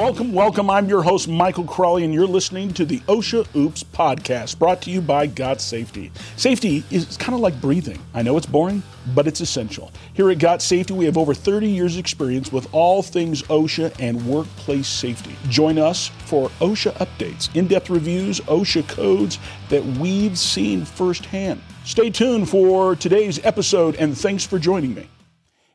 Welcome, welcome. I'm your host, Michael Crawley, and you're listening to the OSHA Oops podcast brought to you by Got Safety. Safety is kind of like breathing. I know it's boring, but it's essential. Here at Got Safety, we have over 30 years' experience with all things OSHA and workplace safety. Join us for OSHA updates, in depth reviews, OSHA codes that we've seen firsthand. Stay tuned for today's episode, and thanks for joining me.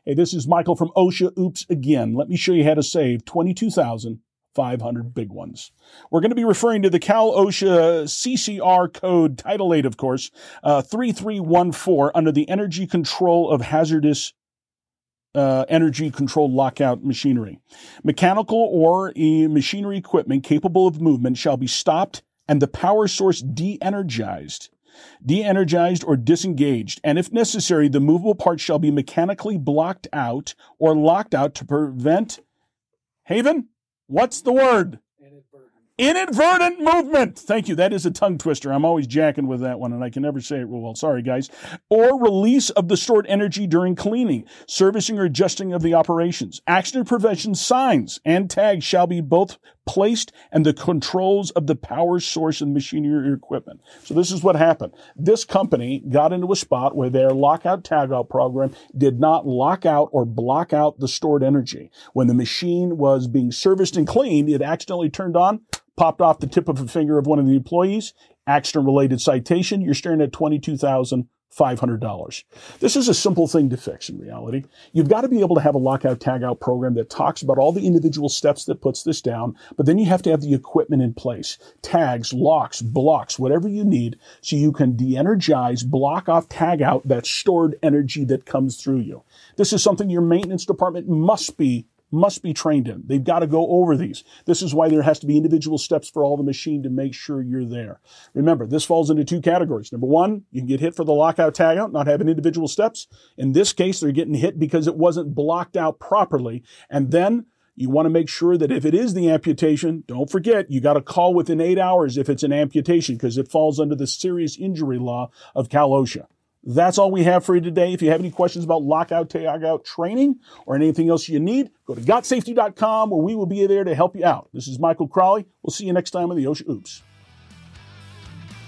Hey, this is Michael from OSHA Oops again. Let me show you how to save 22,500 big ones. We're going to be referring to the Cal OSHA CCR code, Title 8, of course, uh, 3314 under the Energy Control of Hazardous uh, energy controlled lockout machinery. Mechanical or e- machinery equipment capable of movement shall be stopped and the power source de energized de-energized or disengaged, and if necessary, the movable parts shall be mechanically blocked out or locked out to prevent Haven? What's the word? Inadvertent movement. Thank you. That is a tongue twister. I'm always jacking with that one, and I can never say it real well. Sorry, guys. Or release of the stored energy during cleaning, servicing, or adjusting of the operations. Accident prevention signs and tags shall be both placed and the controls of the power source and machinery or equipment. So this is what happened. This company got into a spot where their lockout tagout program did not lock out or block out the stored energy. When the machine was being serviced and cleaned, it accidentally turned on, popped off the tip of a finger of one of the employees, accident related citation. You're staring at 22,000 $500. This is a simple thing to fix in reality. You've got to be able to have a lockout tagout program that talks about all the individual steps that puts this down, but then you have to have the equipment in place. Tags, locks, blocks, whatever you need so you can de-energize, block off, tag out that stored energy that comes through you. This is something your maintenance department must be must be trained in. They've got to go over these. This is why there has to be individual steps for all the machine to make sure you're there. Remember, this falls into two categories. Number one, you can get hit for the lockout tagout, not having individual steps. In this case, they're getting hit because it wasn't blocked out properly. And then you want to make sure that if it is the amputation, don't forget, you got to call within eight hours if it's an amputation because it falls under the serious injury law of Cal OSHA. That's all we have for you today. If you have any questions about lockout, tagout training or anything else you need, go to gotsafety.com where we will be there to help you out. This is Michael Crawley. We'll see you next time on the OSHA Oops.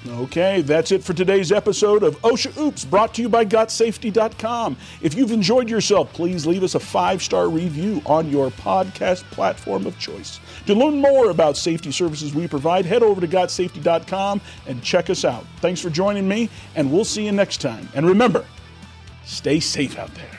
Okay, that's it for today's episode of OSHA Oops, brought to you by GotSafety.com. If you've enjoyed yourself, please leave us a five star review on your podcast platform of choice. To learn more about safety services we provide, head over to GotSafety.com and check us out. Thanks for joining me, and we'll see you next time. And remember, stay safe out there.